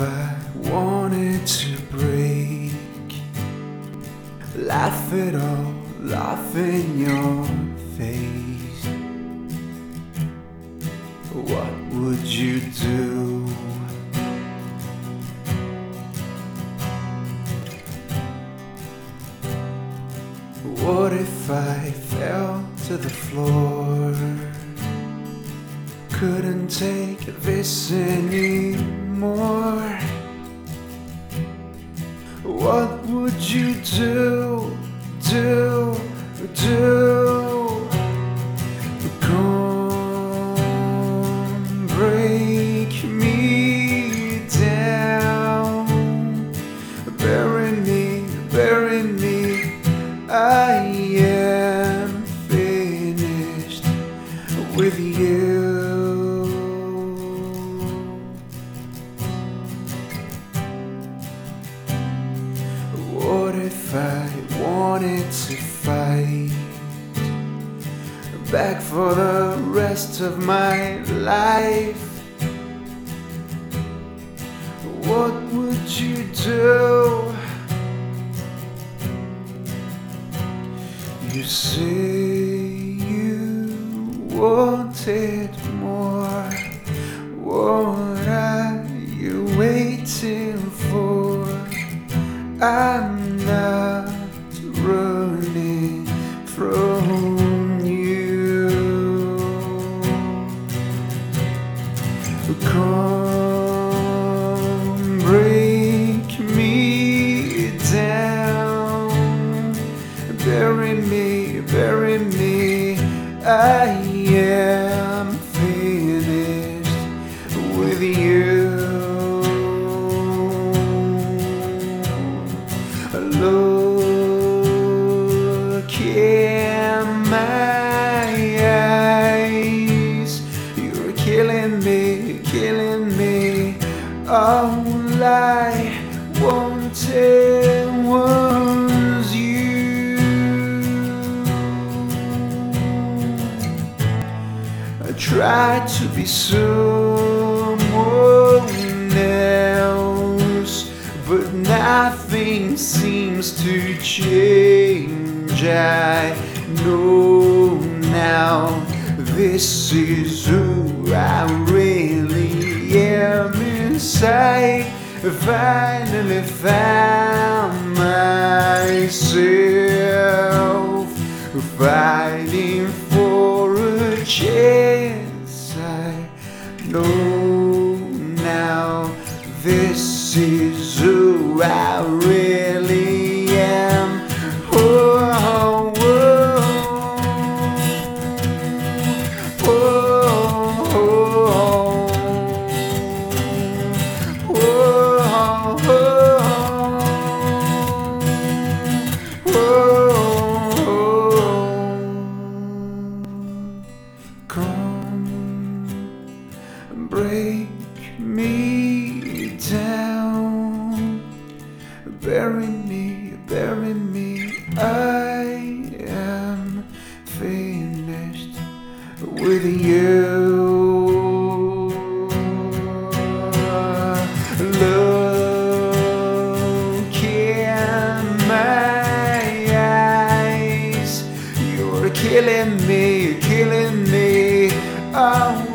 I wanted to break. Laugh it all, laugh in your face. What would you do? What if I fell to the floor? Couldn't take this anymore. What would you do? Do, do? Come break me down. Bury me, bury me. I am finished with you. To fight back for the rest of my life? What would you do? You say you wanted more. What are you waiting for? I'm not I was you. I tried to be someone else, but nothing seems to change. I know now this is who I really am inside. Finally found myself fighting for a chance. I know now this is who I really with you. Look in my eyes, you're killing me, killing me. Oh,